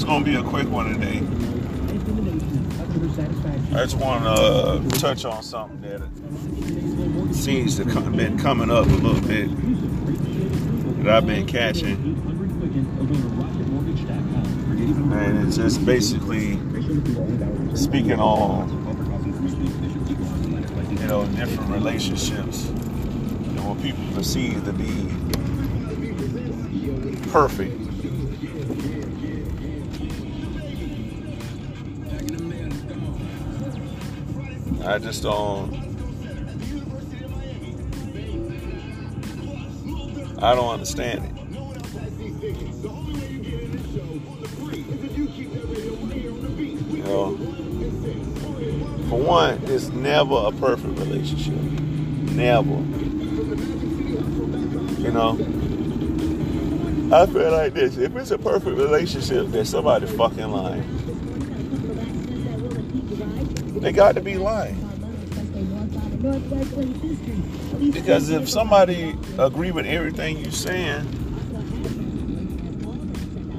it's gonna be a quick one today. I just want to uh, touch on something that seems to come, been coming up a little bit that I've been catching, and it's just basically speaking on you know different relationships and what people perceive to be perfect. I just don't. I don't understand it. You know, for one, it's never a perfect relationship. Never. You know, I feel like this. If it's a perfect relationship, then somebody fucking lying. They got to be lying. Because if somebody agree with everything you're saying,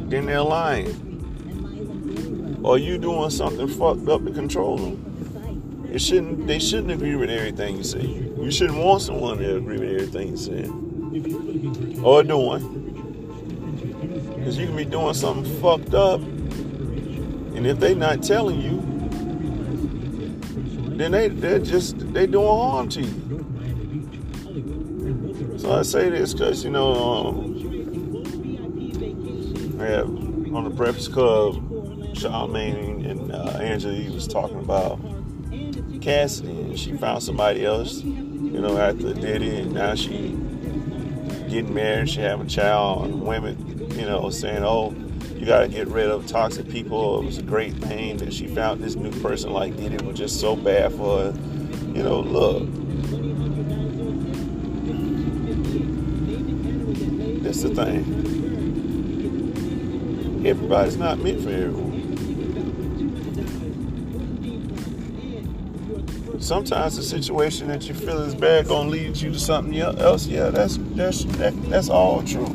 then they're lying. Or you doing something fucked up to control them. It shouldn't. They shouldn't agree with everything you say. You shouldn't want someone to agree with everything you say or doing. Because you can be doing something fucked up, and if they're not telling you, then they they're just they doing harm to you. So I say this because you know um, I have on the Breakfast Club, Charlamagne and uh, Angela Yee was talking about Cassidy, and she found somebody else, you know, after Diddy, and now she getting married, she having a child, and women, you know, saying, oh you got to get rid of toxic people. It was a great thing that she found this new person like Diddy was just so bad for her. You know, look. That's the thing. Everybody's not meant for everyone. Sometimes the situation that you feel is bad gonna lead you to something else. Yeah, that's that's that, that's all true.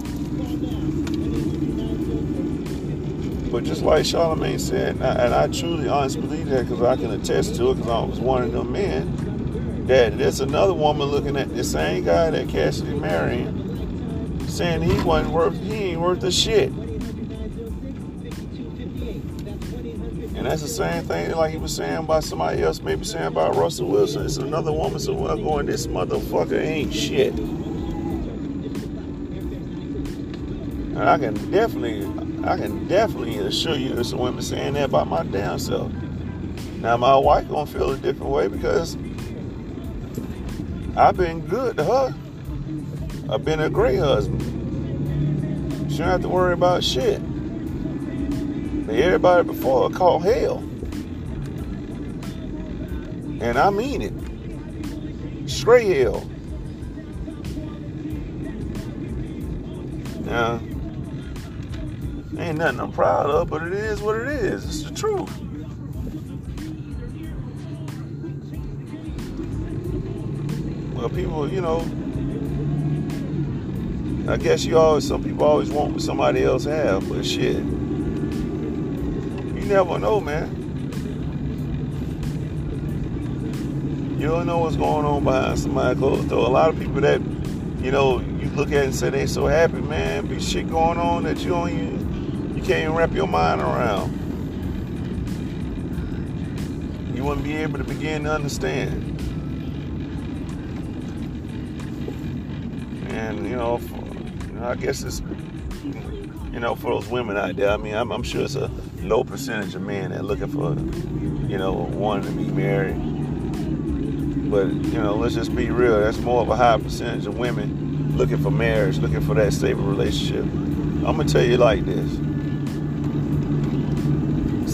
But just like Charlamagne said, and I, and I truly honestly believe that because I can attest to it because I was one of them men, that there's another woman looking at the same guy that Cassidy marrying, saying he wasn't worth, he ain't worth a shit. And that's the same thing like he was saying about somebody else, maybe saying about Russell Wilson. It's another woman somewhere going, this motherfucker ain't shit. And I can definitely I can definitely assure you there's some women saying that about my damn self. Now my wife gonna feel a different way because I've been good to her. I've been a great husband. She don't have to worry about shit. But everybody before her called hell. And I mean it. Straight hell. Now, Ain't nothing I'm proud of, but it is what it is. It's the truth. Well, people, you know, I guess you always, some people always want what somebody else have, but shit, you never know, man. You don't know what's going on behind somebody's closed door. A lot of people that, you know, you look at and say they so happy, man, be shit going on that you don't even can't even wrap your mind around. You wouldn't be able to begin to understand. And, you know, for, you know I guess it's, you know, for those women out there, I mean, I'm, I'm sure it's a low percentage of men that are looking for, you know, wanting to be married. But, you know, let's just be real. That's more of a high percentage of women looking for marriage, looking for that stable relationship. I'm to tell you like this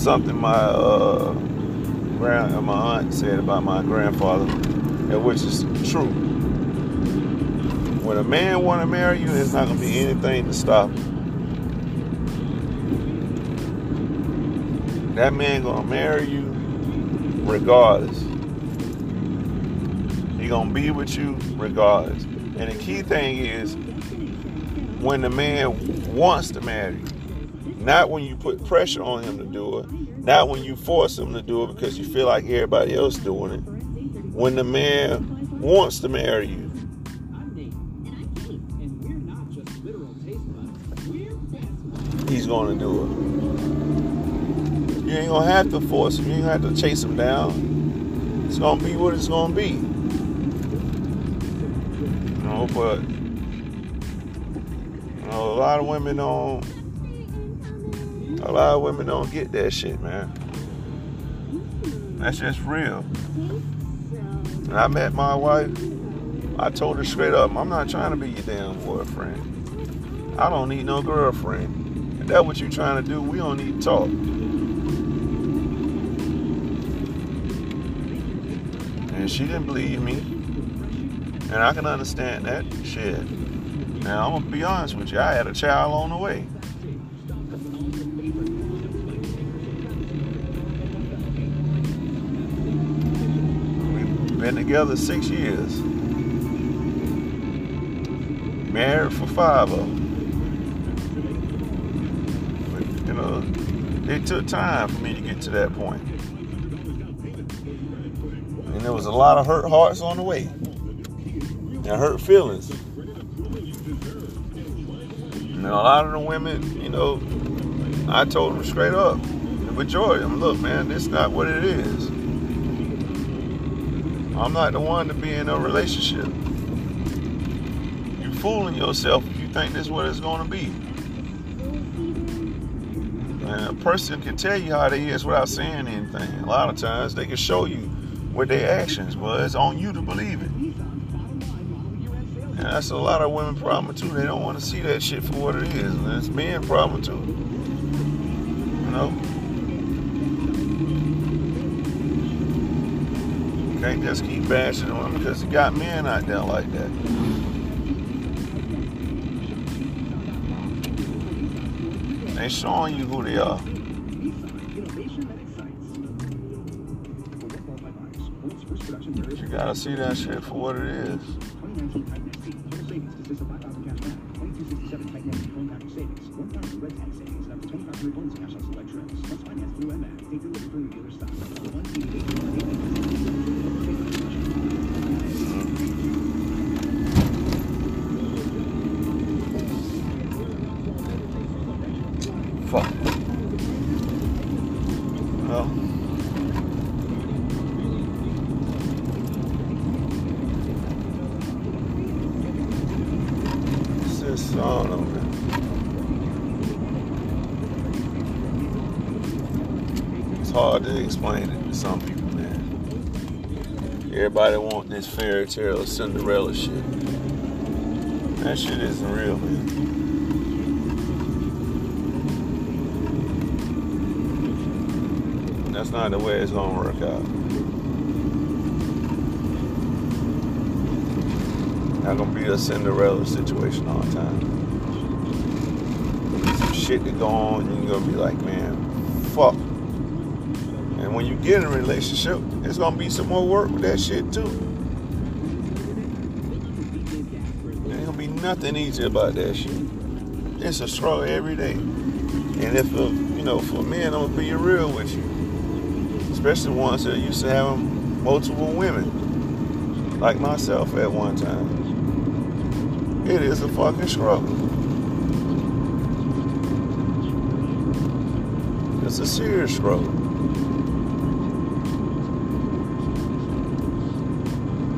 something my uh, grand, my aunt said about my grandfather, and which is true. When a man want to marry you, there's not gonna be anything to stop. That man gonna marry you regardless. He gonna be with you regardless. And the key thing is when the man wants to marry you Not when you put pressure on him to do it. Not when you force him to do it because you feel like everybody else doing it. When the man wants to marry you. He's going to do it. You ain't going to have to force him. You ain't going to have to chase him down. It's going to be what it's going to be. You know, but you know, a lot of women don't a lot of women don't get that shit, man. That's just real. When I met my wife, I told her straight up, I'm not trying to be your damn boyfriend. I don't need no girlfriend. If that's what you're trying to do, we don't need to talk. And she didn't believe me. And I can understand that shit. Now, I'm going to be honest with you. I had a child on the way. Been together six years. Married for five of them. But, you know, it took time for me to get to that point. And there was a lot of hurt hearts on the way. And hurt feelings. And a lot of the women, you know, I told them straight up, the majority of them, look, man, this is not what it is. I'm not the one to be in a relationship. You're fooling yourself if you think this is what it's going to be. And a person can tell you how they is without saying anything. A lot of times they can show you with their actions, but it's on you to believe it. And that's a lot of women problem too. They don't want to see that shit for what it is. And it's men problem too. You know? Can't just keep bashing on them because you got men out there like that. They showing you who they are. You gotta see that shit for what it is. It's. It's hard to explain it to some people, man. Everybody want this fairy tale Cinderella shit. That shit isn't real, man. That's not the way it's gonna work out. Not gonna be a Cinderella situation all the time. Some shit to go on, you're gonna be like, man, fuck. And when you get in a relationship, it's gonna be some more work with that shit too. There ain't gonna be nothing easy about that shit. It's a struggle every day. And if, uh, you know, for men, I'm gonna be real with you especially ones that used to have multiple women, like myself at one time. It is a fucking struggle. It's a serious struggle.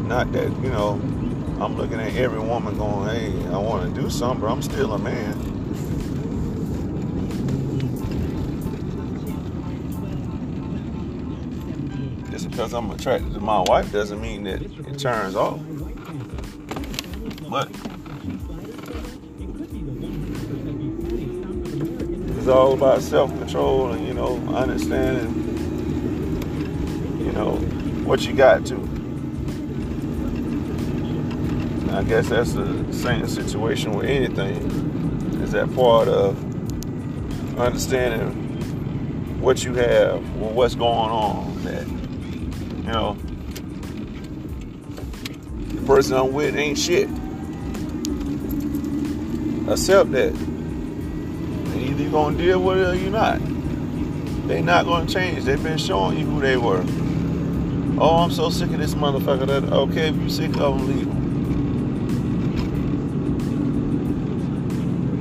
Not that, you know, I'm looking at every woman going, hey, I want to do something, but I'm still a man. just because I'm attracted to my wife doesn't mean that it turns off. But it's all about self-control and you know understanding, you know what you got to. And I guess that's the same situation with anything. Is that part of understanding what you have or what's going on that you know, the person I'm with ain't shit. Accept that. Either you're gonna deal with it or you're not. They not gonna change. They've been showing you who they were. Oh, I'm so sick of this motherfucker. That okay, if you're sick of them, leave them.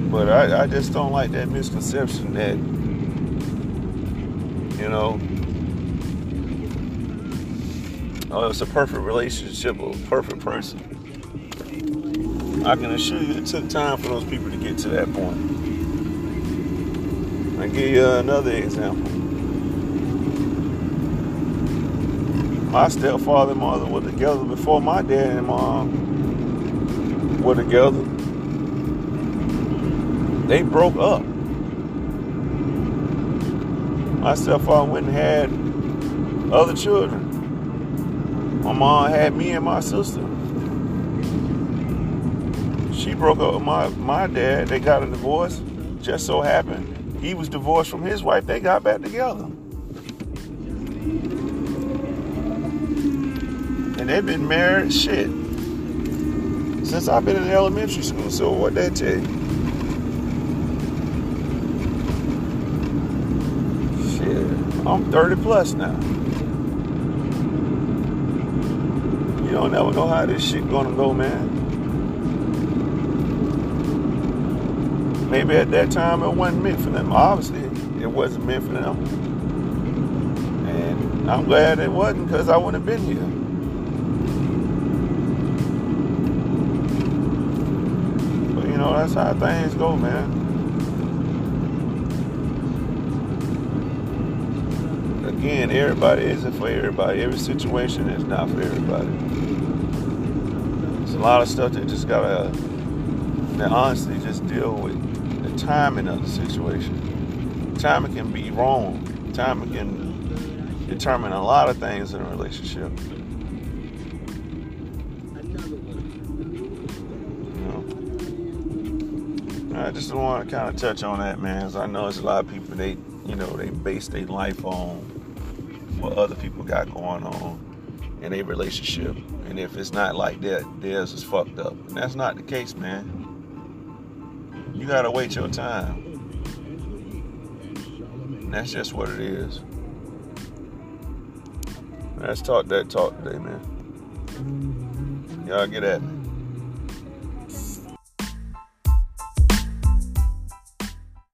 But I, I just don't like that misconception that you know oh, it's a perfect relationship a perfect person. I can assure you it took time for those people to get to that point. I give you another example. My stepfather and mother were together before my dad and mom were together. They broke up. My stepfather went and had other children. My mom had me and my sister she broke up with my, my dad. They got a divorce. Just so happened he was divorced from his wife. They got back together. And they've been married shit since I've been in elementary school. So what that tell you? Shit, I'm 30 plus now. You don't ever know how this shit gonna go, man. Maybe at that time it wasn't meant for them. Obviously, it wasn't meant for them. And I'm glad it wasn't because I wouldn't have been here. But you know, that's how things go, man. Again, everybody isn't for everybody. Every situation is not for everybody. There's a lot of stuff that just gotta, that honestly just deal with the timing of the situation. Timing can be wrong. Timing can determine a lot of things in a relationship. I just want to kind of touch on that, man. Cause I know there's a lot of people they, you know, they base their life on what other people got going on in a relationship. And if it's not like that, theirs is fucked up. And that's not the case, man. You gotta wait your time. And that's just what it is. Let's talk that talk today, man. Y'all get at me.